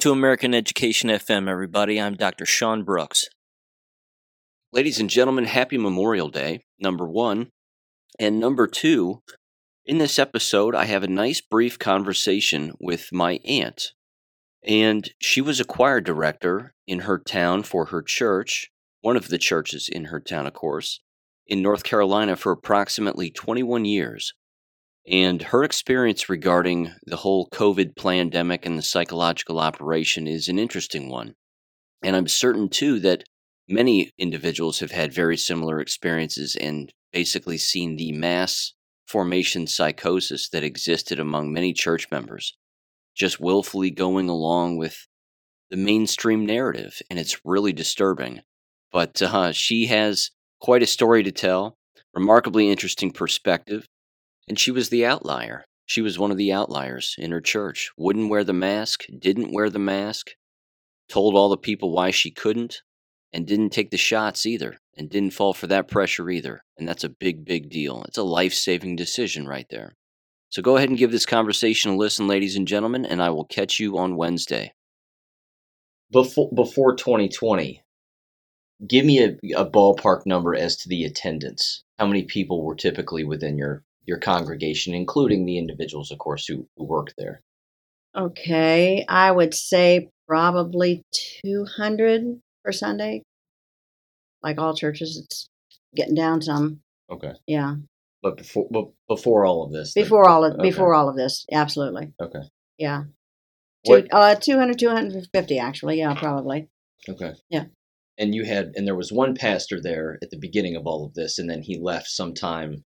To American Education FM, everybody. I'm Dr. Sean Brooks. Ladies and gentlemen, happy Memorial Day, number one. And number two, in this episode, I have a nice brief conversation with my aunt. And she was a choir director in her town for her church, one of the churches in her town, of course, in North Carolina for approximately 21 years. And her experience regarding the whole COVID pandemic and the psychological operation is an interesting one. And I'm certain, too, that many individuals have had very similar experiences and basically seen the mass formation psychosis that existed among many church members, just willfully going along with the mainstream narrative. And it's really disturbing. But uh, she has quite a story to tell, remarkably interesting perspective and she was the outlier. She was one of the outliers in her church. Wouldn't wear the mask, didn't wear the mask, told all the people why she couldn't, and didn't take the shots either, and didn't fall for that pressure either. And that's a big, big deal. It's a life saving decision right there. So go ahead and give this conversation a listen, ladies and gentlemen, and I will catch you on Wednesday. Before, before 2020, give me a, a ballpark number as to the attendance. How many people were typically within your your congregation, including the individuals, of course, who, who work there? Okay, I would say probably 200 per Sunday. Like all churches, it's getting down some. Okay. Yeah. But before but before all of this. Before then, all of okay. before all of this, absolutely. Okay. Yeah. Two, uh, 200, 250 actually. Yeah, probably. Okay. Yeah. And you had, and there was one pastor there at the beginning of all of this, and then he left sometime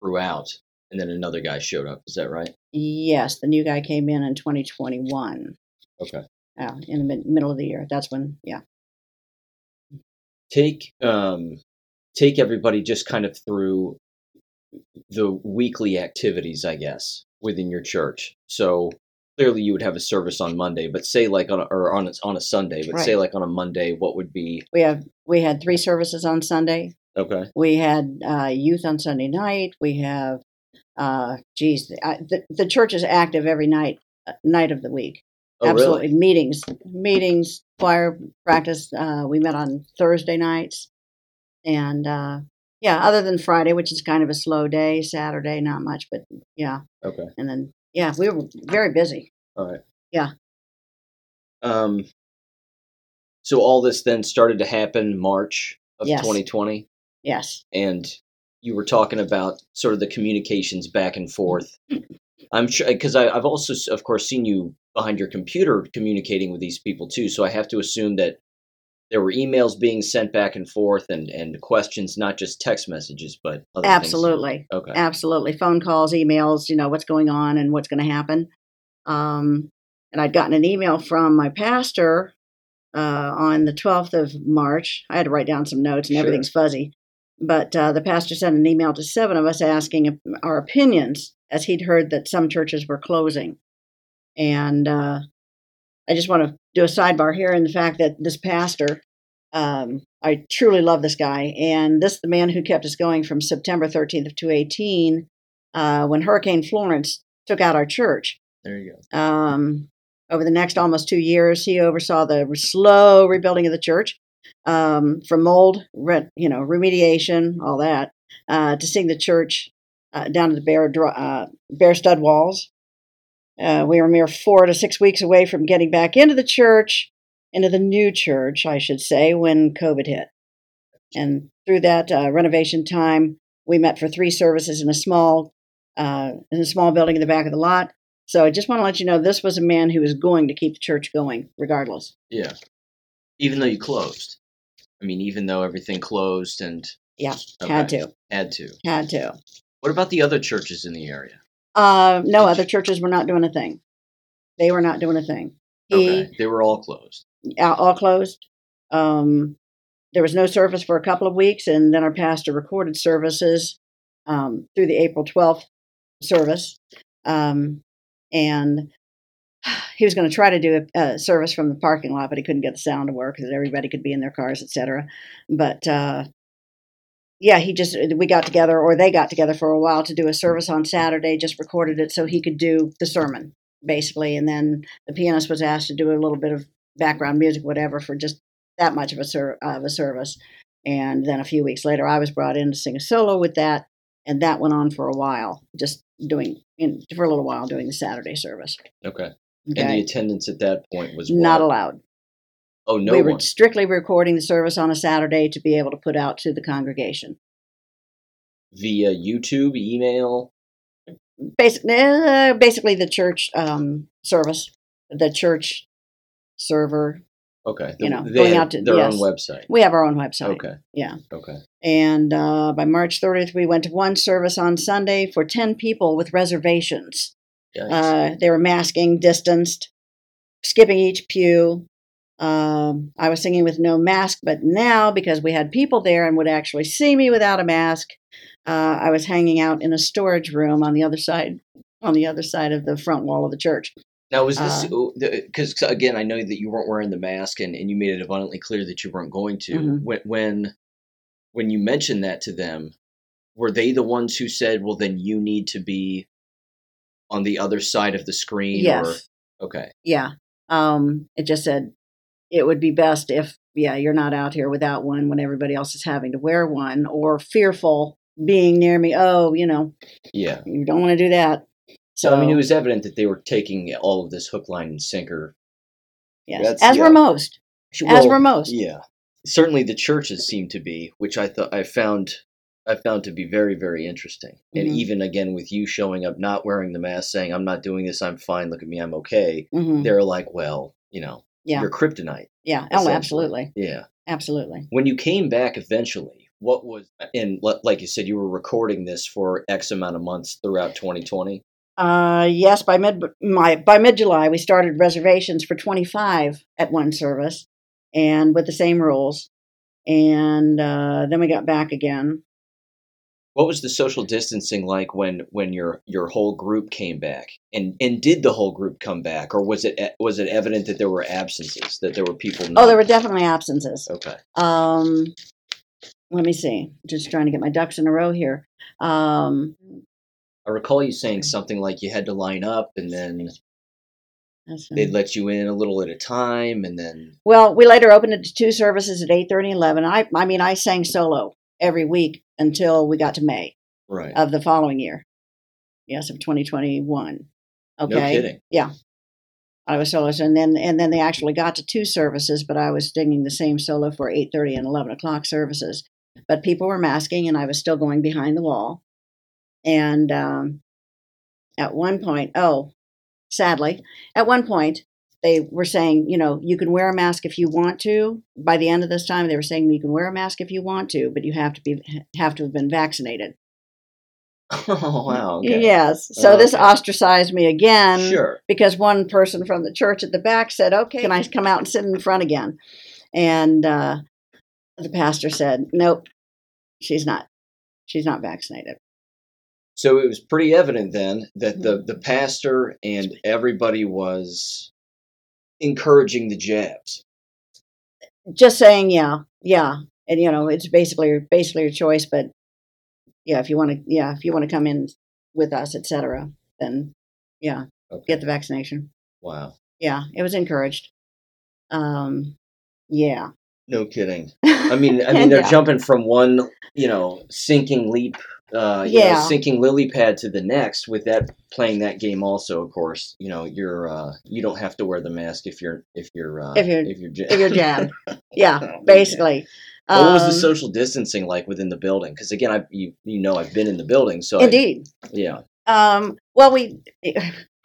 throughout and then another guy showed up. Is that right? Yes, the new guy came in in 2021. Okay. Yeah, in the mid- middle of the year. That's when, yeah. Take um, take everybody just kind of through the weekly activities, I guess, within your church. So clearly, you would have a service on Monday, but say like on a, or on a, on a Sunday, but right. say like on a Monday, what would be? We have we had three services on Sunday. Okay. We had uh, youth on Sunday night. We have uh, geez, I, the, the church is active every night, uh, night of the week. Oh, Absolutely, really? meetings, meetings, choir practice. Uh, we met on Thursday nights, and uh, yeah, other than Friday, which is kind of a slow day. Saturday, not much, but yeah. Okay. And then yeah, we were very busy. All right. Yeah. Um. So all this then started to happen March of yes. 2020. Yes. And you were talking about sort of the communications back and forth. I'm sure because I've also, of course, seen you behind your computer communicating with these people too. So I have to assume that there were emails being sent back and forth and, and questions, not just text messages, but absolutely, okay, absolutely, phone calls, emails. You know what's going on and what's going to happen. Um, and I'd gotten an email from my pastor uh, on the 12th of March. I had to write down some notes, and sure. everything's fuzzy. But uh, the pastor sent an email to seven of us asking our opinions as he'd heard that some churches were closing. And uh, I just want to do a sidebar here in the fact that this pastor, um, I truly love this guy. And this is the man who kept us going from September 13th of 2018 uh, when Hurricane Florence took out our church. There you go. Um, over the next almost two years, he oversaw the slow rebuilding of the church um, from mold, re- you know, remediation, all that, uh, to seeing the church uh, down to the bare, uh, bare stud walls. Uh, we were mere four to six weeks away from getting back into the church, into the new church, I should say, when COVID hit. And through that uh, renovation time, we met for three services in a small, uh, in a small building in the back of the lot. So I just want to let you know this was a man who was going to keep the church going, regardless. Yeah, even though you closed. I mean, even though everything closed and yeah, okay. had to, had to, had to. What about the other churches in the area? Uh, no, Did other you... churches were not doing a thing. They were not doing a thing. He, okay, they were all closed. Yeah, all closed. Um, there was no service for a couple of weeks, and then our pastor recorded services um, through the April twelfth service. Um, and he was going to try to do a, a, service from the parking lot, but he couldn't get the sound to work because everybody could be in their cars, etc. But uh, yeah, he just we got together, or they got together for a while to do a service on Saturday. Just recorded it so he could do the sermon basically, and then the pianist was asked to do a little bit of background music, whatever, for just that much of a, ser- of a service. And then a few weeks later, I was brought in to sing a solo with that, and that went on for a while, just doing in, for a little while doing the Saturday service. Okay. And the attendance at that point was not what? allowed. Oh no we were one. strictly recording the service on a Saturday to be able to put out to the congregation. Via YouTube, email. Basically, uh, basically the church um, service, the church server. Okay. You know, they going out to- their yes. own website. We have our own website. Okay. Yeah. Okay. And uh, by March 30th, we went to one service on Sunday for 10 people with reservations. Uh, they were masking, distanced, skipping each pew. Um, I was singing with no mask, but now because we had people there and would actually see me without a mask, uh, I was hanging out in a storage room on the other side, on the other side of the front wall of the church. Now, was this Uh, because again, I know that you weren't wearing the mask, and, and you made it abundantly clear that you weren't going to. Mhm. When when when you mentioned that to them, were they the ones who said, "Well, then you need to be on the other side of the screen"? Yes. Or okay, Yeah. Um, it just said it would be best if, yeah, you're not out here without one when everybody else is having to wear one or fearful being near me. Oh, you know, yeah. you don't want to do that. So I mean, it was evident that they were taking all of this hook, line, and sinker. yes, that's- as yeah. were most. As were most. Yeah, certainly the churches seem to be, which I thought I found I found to be very very interesting. And Mhm. even again with you showing up not wearing the mask, saying I'm not doing this, I'm fine. Look at me, I'm okay. hmm They're like, well, you know, Yeah. you're kryptonite. Yeah. Oh, absolutely. Yeah. Absolutely. When you came back eventually, what was and like you said, you were recording this for X amount of months throughout 2020. Uh, yes, by mid my by mid July, we started reservations for 25 at one service, and with the same rules. And uh, then we got back again. What was the social distancing like when when your your whole group came back? And and did the whole group come back, or was it was it evident that there were absences, that there were people? Not- Oh, there were definitely absences. Okay. Um, let me see. Just trying to get my ducks in a row here. Um, I recall you saying something like you had to line up, and then they'd let you in a little at a time, and then well, we later opened it to two services at 8:30 and 11. I, I mean, I sang solo every week until we got to May right. of the following year. Yes, of 2021. Okay. No kidding. I was soloist, and then and then they actually got to two services, but I was singing the same solo for eight thirty and eleven o'clock services. But people were masking, and I was still going behind the wall. And um, at one point, oh, sadly, at one point they were saying, you know, you can wear a mask if you want to. By the end of this time, they were saying you can wear a mask if you want to, but you have to be have to have been vaccinated. Oh wow. Okay. Yes. So this ostracized me again Sure. because one person from the church at the back said, "Okay, can I come out and sit in front again?" And uh, the pastor said, "Nope, she's not. She's not vaccinated." So it was pretty evident then that Mm-hmm. the the pastor and everybody was encouraging the jabs. Just saying, yeah, yeah, and you know, it's basically basically your choice, but yeah, if you want to, yeah, if you want to come in with us, etc., then yeah, Okay. get the vaccination. Wow. Yeah, it was encouraged. Um, yeah. No kidding. I mean, I mean, they're Yeah. jumping from one, you know, sinking leap, uh, you Yeah. know, sinking lily pad to the next. With that, playing that game, also, of course, you know, you're, uh, you don't have to wear the mask if you're, if you're, uh, If you're- if you're, ja- if you're. Yeah, Oh, basically. What was the Um, social distancing like within the building? Because again, I, you, you know, I've been in the building, so I- Indeed. yeah, Um, well, we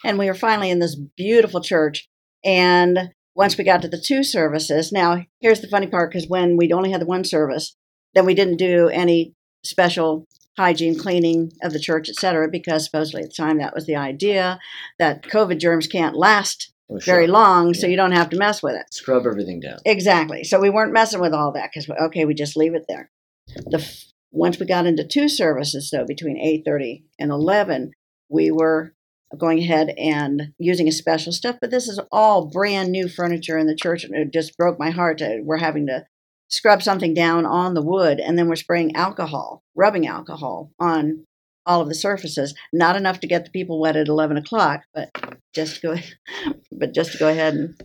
and we were finally in this beautiful church, and once we got to the two services, now here's the funny part: because when we'd only had the one service, then we didn't do any special hygiene cleaning of the church, etc., because supposedly at the time that was the idea that COVID germs can't last Oh, very sure. long, so you don't have to mess with it. Scrub everything down. Exactly. So we weren't messing with all that because okay, we just leave it there. The f- once we got into two services, though, between eight thirty and eleven, we were going ahead and using a special stuff. But this is all brand new furniture in the church, and it just broke my heart. To, we're having to scrub something down on the wood, and then we're spraying alcohol, rubbing alcohol on all of the surfaces. Not enough to get the people wet at eleven o'clock, but just go, but just to go ahead and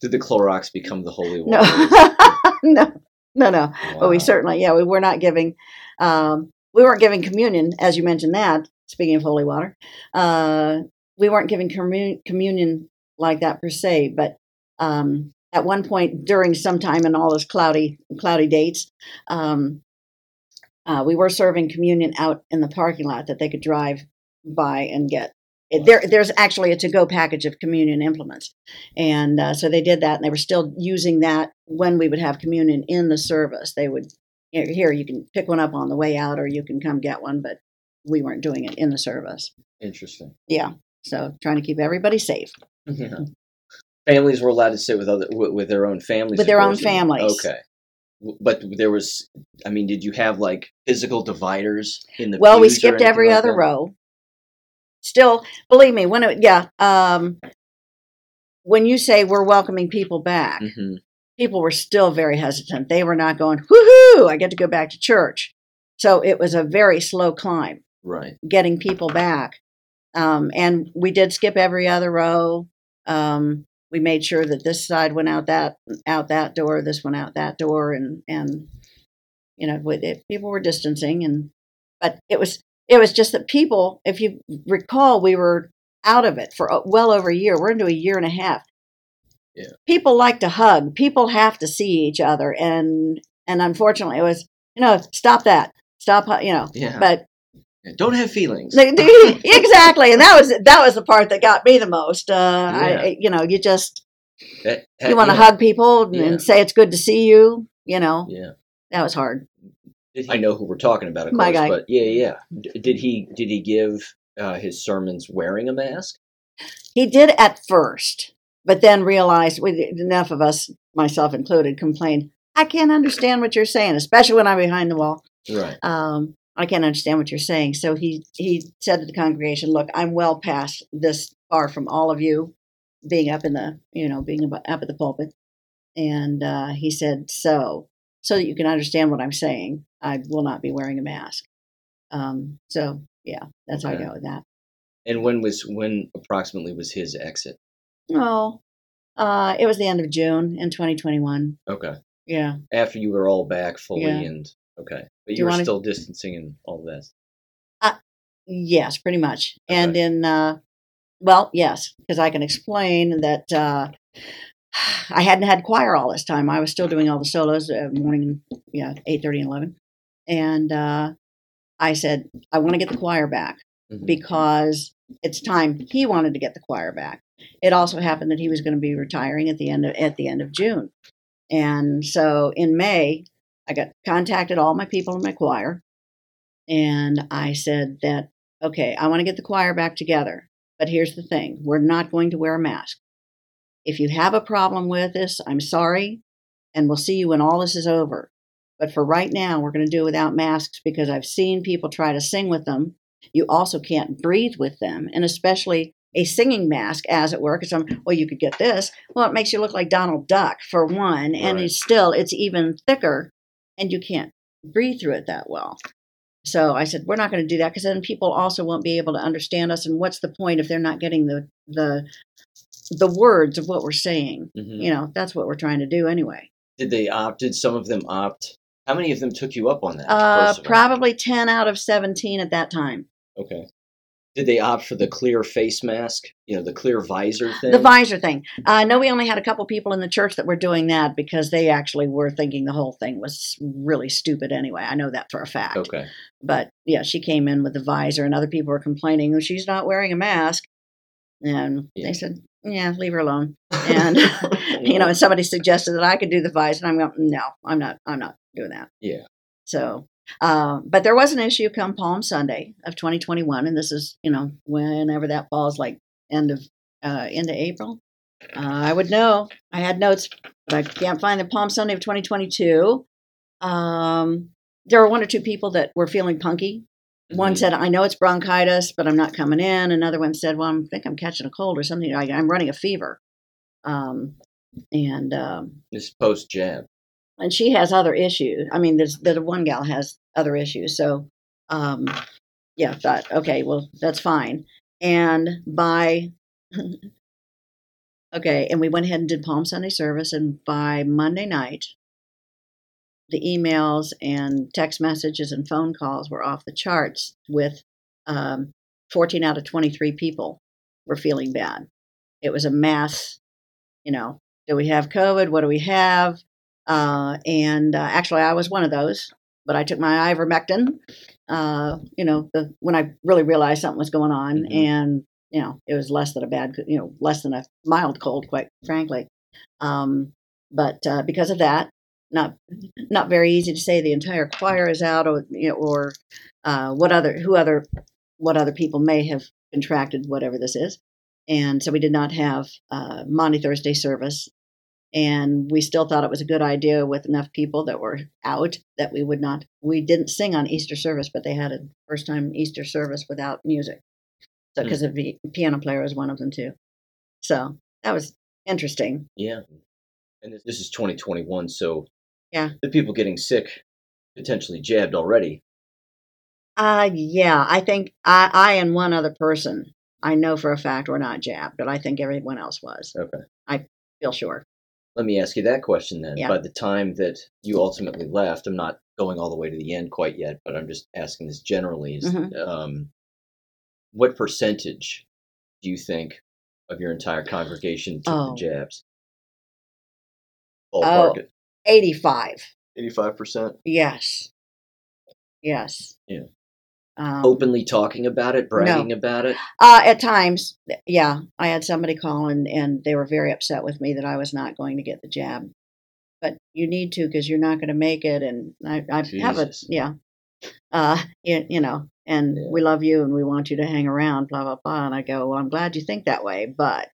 Did the Clorox become the holy no, water? no, no, no. But we certainly, yeah, we were not giving, um, we weren't giving communion, as you mentioned that. Speaking of holy water, uh, we weren't giving commun- communion like that per se. But um, at one point during some time in all those cloudy, cloudy dates, um, uh, we were serving communion out in the parking lot that they could drive by and get. It, there, there's actually a to-go package of communion implements, and uh, so they did that, and they were still using that when we would have communion in the service. They would here, here you can pick one up on the way out, or you can come get one, but we weren't doing it in the service. Interesting. Yeah. So trying to keep everybody safe. Yeah. Families were allowed to sit with other with, with their own families. With their own families. Okay. But there was, I mean, did you have like physical dividers in the? well, we skipped every like other that? row. Still, believe me, when it yeah, um, when you say we're welcoming people back, Mhm. people were still very hesitant. They were not going, woohoo, I get to go back to church. So it was a very slow climb Right. getting people back. Um, and we did skip every other row. Um, we made sure that this side went out that out that door, this went out that door, and and you know, with it, people were distancing, and but it was it was just that people, if you recall, we were out of it for uh, well over a year. We're into a year and a half. Yeah. People like to hug. People have to see each other, and and unfortunately, it was you know stop that, stop you know. Yeah. But Don't have feelings. exactly, and that was that was the part that got me the most. Uh, Yeah. I, you know, you just That- you want to yeah. hug people and, Yeah. say it's good to see you. You know, Yeah. that was hard. I know who we're talking about, of My course. guy. But yeah, yeah. D- Did he did he give uh, his sermons wearing a mask? He did at first, but then realized, enough of us, myself included, complained, I can't understand what you're saying, especially when I'm behind the wall. Right. Um, I can't understand what you're saying. So he, he said to the congregation, Look, I'm well past this far from all of you being up in the, you know, being up at the pulpit. And uh, he said, So, so that you can understand what I'm saying, I will not be wearing a mask. Um, so, yeah, that's how I Okay. go with that. And when was when approximately was his exit? Oh, uh, it was the end of June in 2021. Okay. Yeah. After you were all back fully Yeah. and okay, but you, you were wanna- still distancing and all this. Yes, pretty much. And in, uh, well, yes, because I can explain that uh, I hadn't had choir all this time. I was still doing all the solos uh, morning, yeah, eight thirty and eleven, and uh, I said I want to get the choir back Mhm. because it's time. He wanted to get the choir back. It also happened that he was going to be retiring at the end of at the end of June, and so in May, I got contacted all my people in my choir, and I said that okay, I want to get the choir back together, but here's the thing: we're not going to wear a mask. If you have a problem with this, I'm sorry, and we'll see you when all this is over. But for right now, we're going to do it without masks because I've seen people try to sing with them. You also can't breathe with them, and especially a singing mask, as it were. Because I'm, well, you could get this. Well, it makes you look like Donald Duck for one, and Right. it's still it's even thicker, and you can't breathe through it that well. So I said, we're not going to do that because then people also won't be able to understand us. And what's the point if they're not getting the the the words of what we're saying? Mhm. You know, that's what we're trying to do anyway. Did they opt? Did some of them opt? How many of them took you up on that? Uh, first of all? probably ten out of seventeen at that time. Okay. Did they opt for the clear face mask? You know, the clear visor thing. The visor thing. Uh, I know we only had a couple people in the church that were doing that because they actually were thinking the whole thing was really stupid anyway. I know that for a fact. Okay. But yeah, she came in with the visor, and other people were complaining, oh, she's not wearing a mask. And Yeah. they said, yeah, leave her alone. And, you know, and somebody suggested that I could do the visor, and I'm going, no, I'm not, I'm not doing that. Yeah. So, uh, but there was an issue come Palm Sunday of 2021, and this is, you know, whenever that falls, like end of, uh, end of April. Uh, I would know. I had notes, but I can't find the Palm Sunday of 2022. Um, there were one or two people that were feeling punky. One Mhm. said, "I know it's bronchitis, but I'm not coming in." Another one said, "Well, I think I'm catching a cold or something. I, I'm running a fever." Um, and um, This post jab. And she has other issues. I mean, there's the one gal has other issues. So, um, yeah, thought, okay, well, that's fine. And by, okay, and we went ahead and did Palm Sunday service. And by Monday night, the emails and text messages and phone calls were off the charts with um, 14 out of 23 people were feeling bad. It was a mass, you know, do we have COVID? What do we have? Uh, and uh, actually, I was one of those, but I took my ivermectin, uh, you know, the, when I really realized something was going on. Mhm. And, you know, it was less than a bad, you know, less than a mild cold, quite frankly. Um, but uh, because of that, not not very easy to say the entire choir is out, or you know, or uh, what other who other what other people may have contracted whatever this is, and so we did not have uh, Monday Thursday service, and we still thought it was a good idea with enough people that were out that we would not we didn't sing on Easter service, but they had a first time Easter service without music, so Hmm. because the piano player was one of them too, so that was interesting. Yeah. And this, this is 2021, so Yeah. the people getting sick potentially jabbed already. Uh, yeah, I think I, I and one other person, I know for a fact were not jabbed, but I think everyone else was. Okay. I feel sure. Let me ask you that question then. Yeah. By the time that you ultimately left, I'm not going all the way to the end quite yet, but I'm just asking this generally. Is, Mhm. um, what percentage do you think of your entire congregation took Oh. the jabs? Ballpark it. 85. 85%. Yes. Yes. Yeah. Um, Openly talking about it, bragging about it. uh, at times, yeah, I had somebody call and, and they were very upset with me that I was not going to get the jab. But you need to because you're not going to make it. And I, I have a, yeah. Uh, you, you know, and Yeah. we love you and we want you to hang around, blah, blah, blah. And I go, well, I'm glad you think that way, but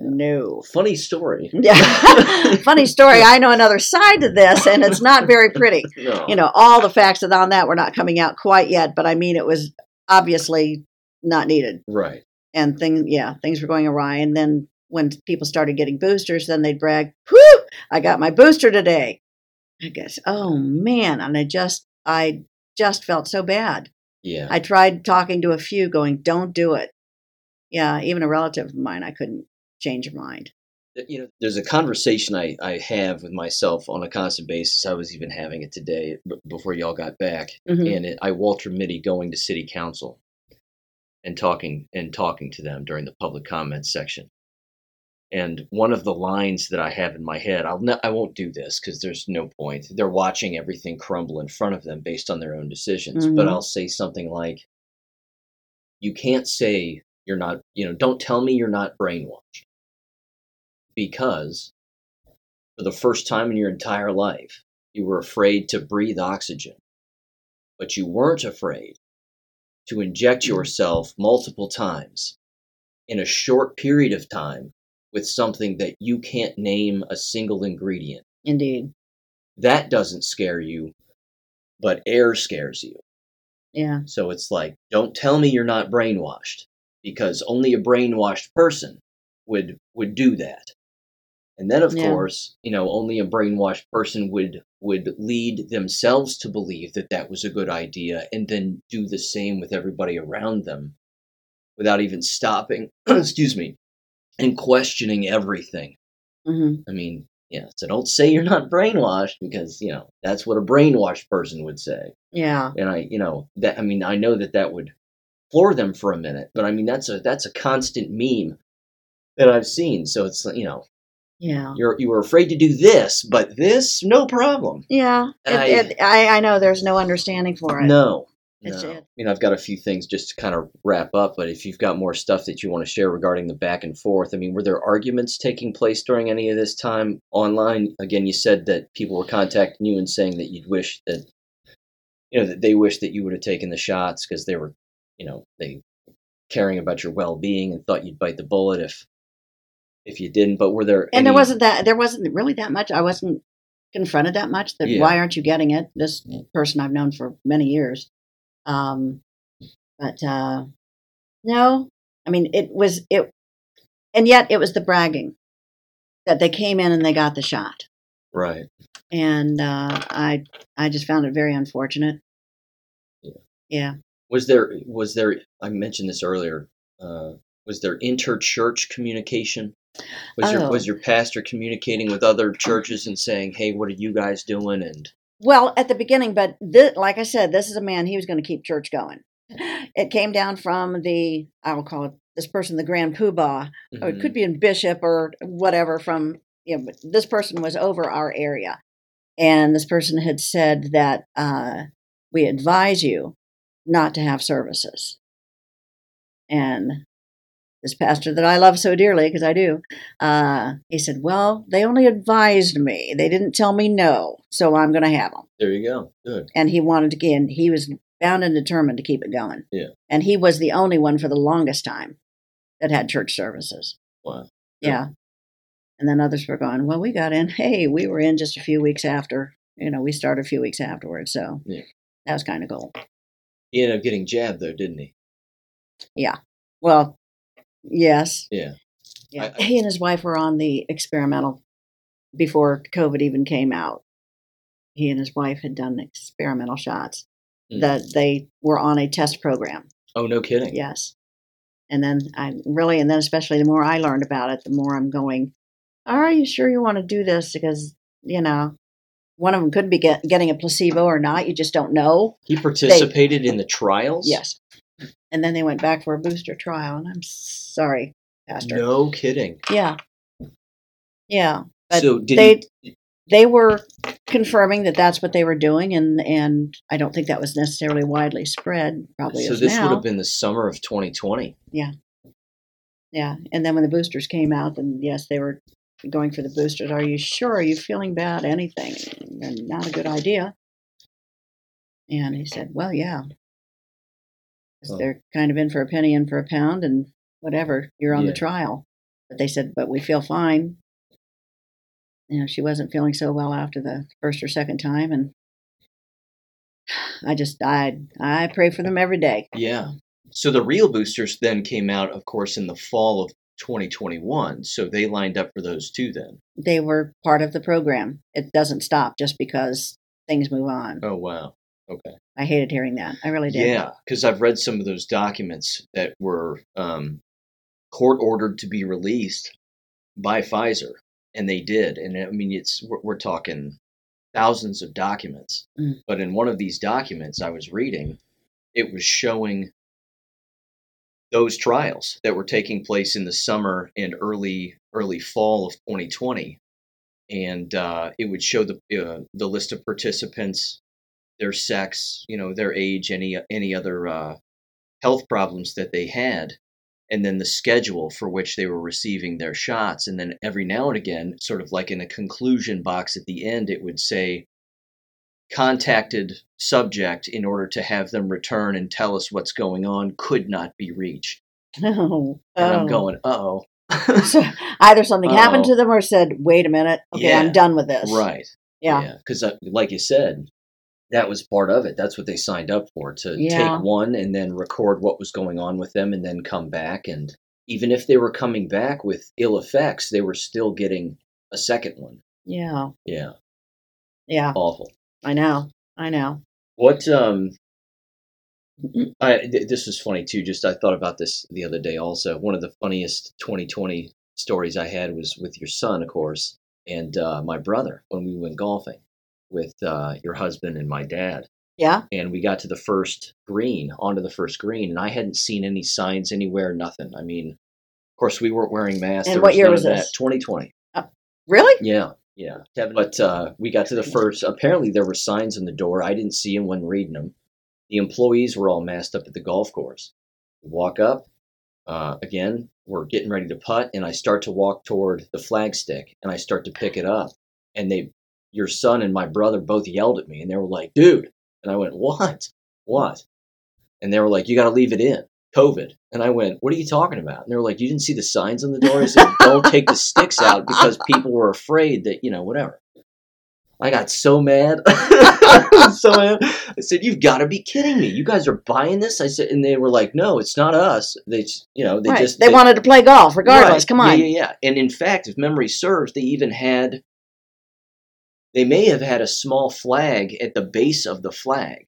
Yeah. no. Funny story. Yeah. Funny story. I know another side to this, and it's not very pretty. No. You know, all the facts that on that were not coming out quite yet, but I mean, it was obviously not needed. Right. And things, yeah, things were going awry. And then when people started getting boosters, then they'd brag, whew, I got my booster today. I guess, oh man. And I just, I just felt so bad. Yeah. I tried talking to a few, going, don't do it. Yeah, even a relative of mine, I couldn't change her mind. you know there's a conversation I, I have with myself on a constant basis i was even having it today before y'all got back Mhm. and it, i walter mitty going to city council and talking and talking to them during the public comments section and one of the lines that i have in my head i'll ne- i won't do this because there's no point they're watching everything crumble in front of them based on their own decisions but Mhm. i'll say something like you can't say you're not you know don't tell me you're not brainwashed because for the first time in your entire life, you were afraid to breathe oxygen, but you weren't afraid to inject mm-hmm. yourself multiple times in a short period of time with something that you can't name a single ingredient. Indeed. That doesn't scare you, but air scares you. Yeah. So it's like, don't tell me you're not brainwashed, because only a brainwashed person would would do that. And then, of Yeah. course, you know, only a brainwashed person would would lead themselves to believe that that was a good idea, and then do the same with everybody around them, without even stopping. excuse me, and questioning everything. hmm I mean, yeah. So don't say you're not brainwashed, because you know that's what a brainwashed person would say Yeah. and I, you know, that I mean, I know that that would floor them for a minute, but I mean, that's a that's a constant meme that I've seen. So it's you know, Yeah. you're you were afraid to do this, but this, no problem. Yeah. I- it, I, I know there's no understanding for it. No, no. I mean, I've got a few things just to kind of wrap up, but if you've got more stuff that you want to share regarding the back and forth, I mean, were there arguments taking place during any of this time online? Again, you said that people were contacting you and saying that you'd wish that, you know, that they wish that you would have taken the shots because they were, you know, they caring about your well-being and thought you'd bite the bullet if if you didn't. But were there And there wasn't that, there wasn't really that much. I wasn't confronted that much that Yeah. why aren't you getting it? This person I've known for many years. Um, but, uh, no, I mean, it was, it, and yet it was the bragging that they came in and they got the shot. right? And, uh, I, I just found it very unfortunate. Yeah. Yeah. Was there was there? I mentioned this earlier. Uh, was there interchurch communication? Was your Oh. was your pastor communicating with other churches and saying, "Hey, what are you guys doing?" And Well, at the beginning, but thi- like I said, this is a man, he was going to keep church going. It came down from the, I will call it this person, the Grand Poobah, or it could be a bishop or whatever from, you know, but this person was over our area. And this person had said that uh, we advise you not to have services. And this pastor that I love so dearly, because I do, uh, he said, Well, they only advised me. They didn't tell me no. So I'm going to have them there you go. Good. and he wanted to get he was bound and determined to keep it going Yeah. and he was the only one for the longest time that had church services Wow. yeah and then others were going well we got in hey we were in just a few weeks after you know we started a few weeks afterwards so Yeah. that was kind of cool He ended up getting jabbed though, didn't he? Yeah. Well yes Yeah. yeah I- I- he and his wife were on the experimental before covid even came out he and his wife had done experimental shots Mm. that they were on a test program Oh, no kidding. Yes. And then I really, and then especially the more I learned about it, the more I'm going, are you sure you want to do this? Because, you know, one of them could be get, getting a placebo or not. You just don't know. He participated in the trials. Yes. And then they went back for a booster trial. And I'm sorry, Pastor. No kidding. Yeah. Yeah. But so did they, he? they were confirming that that's what they were doing. And, and I don't think that was necessarily widely spread. Probably So this now. would have been the summer of 2020. Yeah. Yeah. And then when the boosters came out, then yes, they were going for the boosters. Are you sure? Are you feeling bad? Anything? And not a good idea. And he said, Well, yeah. Oh. They're kind of in for a penny, in for a pound, and whatever. You're on Yeah. the trial. But they said, But we feel fine. You know, she wasn't feeling so well after the first or second time. And I just, I, I pray for them every day. Yeah. So the real boosters then came out, of course, in the fall of 2021. So they lined up for those too then. they were part of the program. It doesn't stop just because things move on. Oh, wow. Okay. I hated hearing that. I really did. Yeah, because I've read some of those documents that were um, court ordered to be released by Pfizer, and they did. And I mean, it's we're, we're talking thousands of documents. Mm. But in one of these documents I was reading, it was showing those trials that were taking place in the summer and early early fall of 2020, and uh, it would show the uh, the list of participants their sex, you know, their age, any any other uh, health problems that they had, and then the schedule for which they were receiving their shots, and then every now and again, sort of like in a conclusion box at the end, it would say contacted subject in order to have them return and tell us what's going on could not be reached. Oh, And oh. I'm going, oh, So either something happened Uh-oh. to them or said, "Wait a minute, okay, Yeah. I'm done with this." right. Yeah. Because, like you said, that was part of it. That's what they signed up for to Yeah. take one and then record what was going on with them and then come back. And even if they were coming back with ill effects, they were still getting a second one. Yeah. Yeah, Yeah. awful. I know. I know. What, um, I, th- this was funny too. Just I thought about this the other day also. One of the funniest 2020 stories I had was with your son, of course, and uh, my brother when we went golfing with uh, your husband and my dad. Yeah. and we got to the first green, onto the first green, and I hadn't seen any signs anywhere, nothing. I mean, of course, we weren't wearing masks. And there what year was that. this? 2020. Really? Yeah, yeah. But uh, we got to the first. Apparently, there were signs on the door. I didn't see them when reading them. The employees were all masked up at the golf course. Walk up. Uh, again, we're getting ready to putt, and I start to walk toward the flagstick, and I start to pick it up, and they, your son and my brother, both yelled at me, and they were like, "Dude!" And I went, "What? What?" And they were like, "You got to leave it in." COVID. And I went, What are you talking about? And they were like, You didn't see the signs on the door? I said, Don't take the sticks out because people were afraid that, you know, whatever. I got so mad. I so mad. I said, You've got to be kidding me. You guys are buying this? I said, and they were like, No, it's not us. They, just- you know, they right. just they, wanted to play golf regardless. Right. Come on. Yeah, yeah, yeah. And in fact, if memory serves, they even had they may have had a small flag at the base of the flag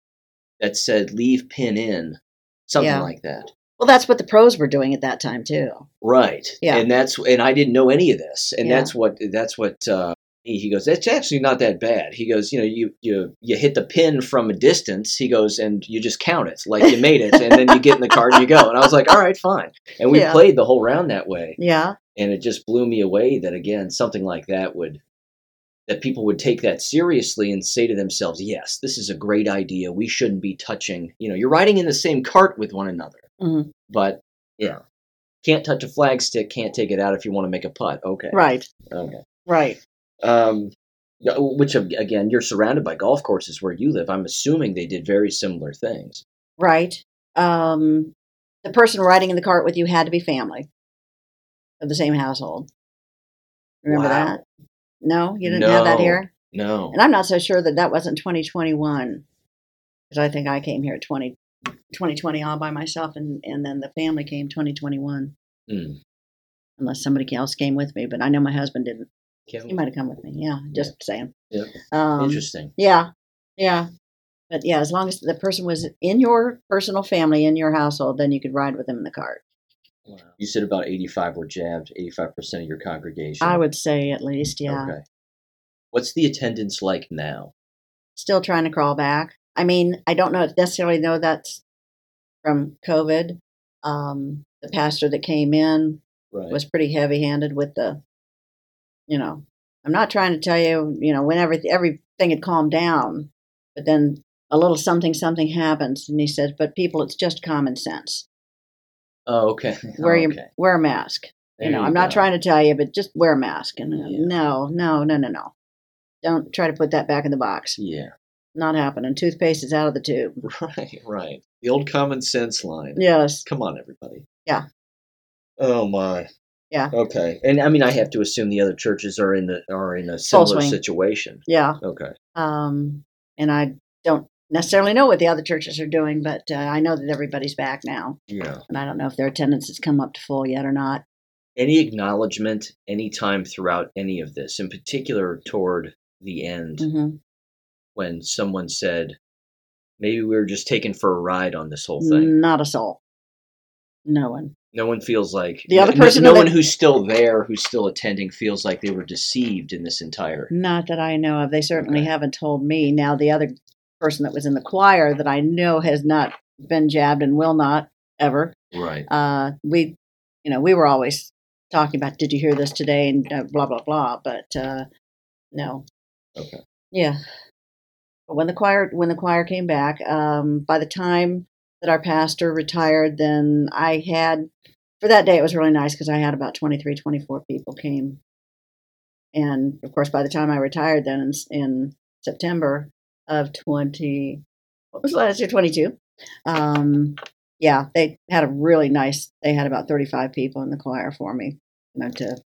that said leave pin in something Yeah. like that. Well, that's what the pros were doing at that time too. Right. Yeah. And that's and I didn't know any of this. And Yeah. that's what that's what uh he goes, That's actually not that bad. He goes, you know, you you you hit the pin from a distance, he goes, and you just count it like you made it, and then you get in the car and you go. And I was like, All right, fine. And we Yeah. played the whole round that way. Yeah. And it just blew me away that again, something like that would that people would take that seriously and say to themselves, Yes, this is a great idea. We shouldn't be touching you know, you're riding in the same cart with one another. Mhm. But yeah. Can't touch a flagstick. can't take it out if you want to make a putt. Okay. Right. Okay. Right. Um, which again, you're surrounded by golf courses where you live. I'm assuming they did very similar things. Right. Um, the person riding in the cart with you had to be family of the same household. Remember Wow. that? No, you didn't have that here. No. And I'm not so sure that that wasn't 2021 because I think I came here 20, 2020 all by myself, and and then the family came 2021. Hmm. Unless somebody else came with me, but I know my husband didn't. Kevin? He might have come with me. Yeah, just saying. Yeah. Um, Interesting. Yeah, yeah. But yeah, as long as the person was in your personal family, in your household, then you could ride with them in the cart. Wow. You said about 85 were jabbed, 85% of your congregation. I would say at least, yeah. Okay. What's the attendance like now? Still trying to crawl back. I mean, I don't know necessarily know that's from COVID. Um, the pastor that came in Right. was pretty heavy handed with the, you know, I'm not trying to tell you, you know, when everything, everything had calmed down, but then a little something, something happens. And he says, but people, it's just common sense. Oh, okay. Wear, your, okay. wear a mask. There you know, I'm not trying to tell you, but just wear a mask. And uh, Yeah. no, no, no, no, no. Don't try to put that back in the box. Yeah. Not happening. Toothpaste is out of the tube. Right, right. The old common sense line. Yes. Come on, everybody. Yeah. Oh my. Yeah. Okay. And I mean, I have to assume the other churches are in the are in a similar situation. Yeah. Okay. Um, and I don't necessarily know what the other churches are doing, but uh, I know that everybody's back now. Yeah. And I don't know if their attendance has come up to full yet or not. Any acknowledgement, any time throughout any of this, in particular toward the end, hmm when someone said, "Maybe we were just taken for a ride on this whole thing." Not a soul. No one. No one feels like The other person No, that- one who's still there, who's still attending, feels like they were deceived in this entire. Not that I know of. They certainly Okay. haven't told me. Now, the other person that was in the choir that I know has not been jabbed and will not ever. Right. Uh, we, you know, we were always talking about, did you hear this today? And uh, blah, blah, blah. But uh, no. Okay. Yeah. But when the choir when the choir came back, um, by the time that our pastor retired, then I had for that day it was really nice because I had about 23, 24 people came. And of course, by the time I retired, then in, in September of twenty, what was last year? Twenty two. Um, yeah, they had a really nice. They had about thirty five people in the choir for me, you know, to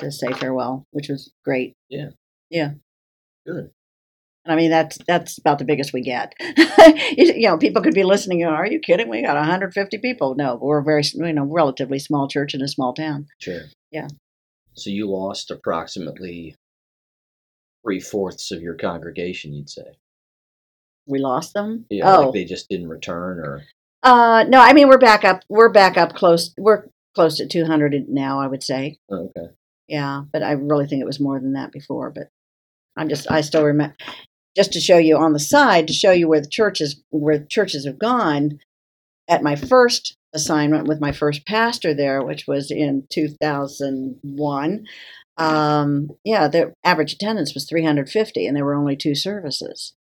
to say farewell, which was great. Yeah. Yeah. Good. And I mean, that's that's about the biggest we get. you you know, people could be listening. and, Are you kidding? We got 150 people. No, we're a very you know relatively small church in a small town. Sure. Yeah. So you lost approximately three fourths of your congregation, you'd say. We lost them. Yeah. oh, Like they just didn't return, or uh, no. I mean, we're back up. We're back up close. We're close to 200 now. I would say. oh, okay. Yeah, but I really think it was more than that before. But I'm just, I still remember, just to show you on the side, to show you where the churches, where the churches have gone. At my first assignment with my first pastor there, which was in 2001, um, yeah, the average attendance was 350, and there were only two services.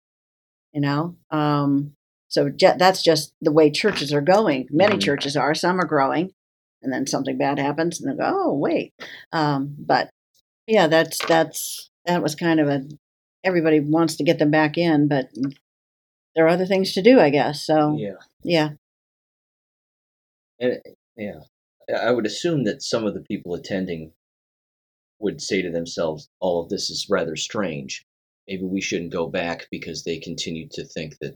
You know, um, so ju- that's just the way churches are going. Many Mhm. churches are. Some are growing, and then something bad happens, and they go, "Oh, wait." Um, but yeah, that's that's that was kind of a everybody wants to get them back in, but there are other things to do, I guess. So Yeah. yeah, And yeah, I would assume that some of the people attending would say to themselves, "All of this is rather strange. Maybe we shouldn't go back because they continue to think that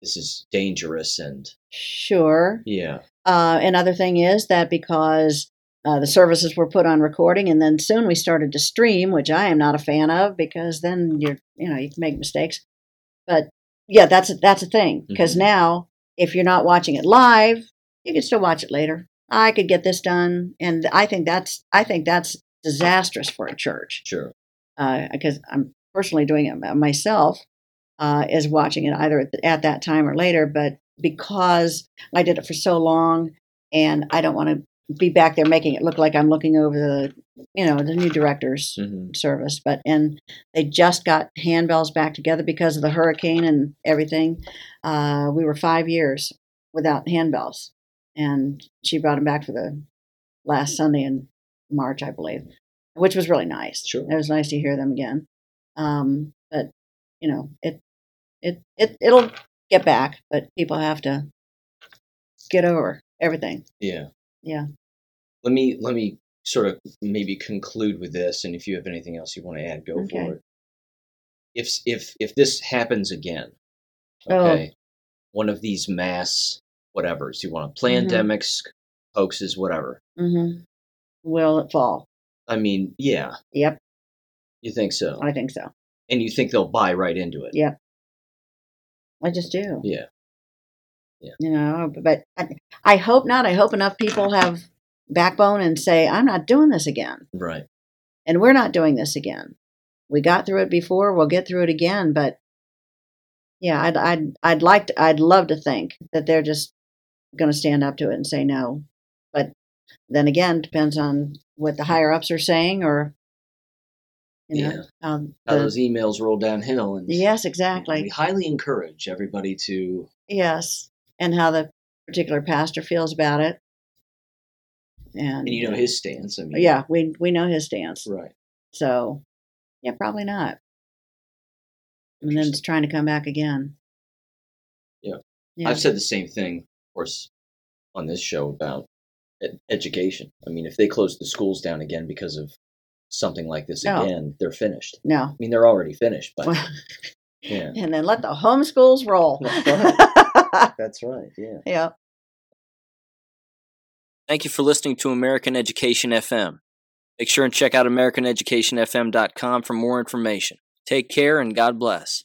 this is dangerous." And sure. yeah, Uh, another thing is that because uh, the services were put on recording, and then soon we started to stream, which I am not a fan of because then you're you know you can make mistakes. But yeah, that's a, that's a thing because Mhm. now if you're not watching it live, you can still watch it later. I could get this done, and I think that's I think that's disastrous for a church Sure. because I'm personally doing it myself. Uh, is watching it either at, that time or later, but because I did it for so long, and I don't want to be back there making it look like I'm looking over the you know the new director's hmm service, but and they just got handbells back together because of the hurricane and everything. Uh, we were five years without handbells, and she brought them back for the last Sunday in March, I believe, which was really nice. Sure. It was nice to hear them again. Um, but you know, it it it it'll get back, but people have to get over everything. Yeah. Yeah. Let me let me sort of maybe conclude with this, and if you have anything else you want to add, go Okay. for it. If if if this happens again, Oh. okay, one of these mass whatevers you want, pandemics, hoaxes, whatever. Mm-hmm. Will it fall? I mean, yeah, Yep, you think so, I think so. and you think they'll buy right into it. Yeah. I just do. Yeah. Yeah. You know, but I, I hope not. I hope enough people have backbone and say, I'm not doing this again. Right. And we're not doing this again. We got through it before, we'll get through it again. But yeah, I'd, I'd, I'd like to, I'd love to think that they're just going to stand up to it and say no. But then again, depends on what the higher ups are saying or, you know, Yeah. um, How the- those emails roll downhill, and yes, exactly. we highly encourage everybody to Yes, and how the particular pastor feels about it. And, and you know his stance. I mean, yeah, we we know his stance. right. So, yeah, probably not. And then it's trying to come back again. Yeah. Yeah. I've said the same thing, of course, on this show about education. I mean, if they close the schools down again because of something like this No. again, they're finished. no. I mean, they're already finished, but yeah, and then let the homeschools roll. That's that's right. Yeah. yeah. Thank you for listening to American Education FM. Make sure and check out AmericanEducationFM.com for more information. Take care and God bless.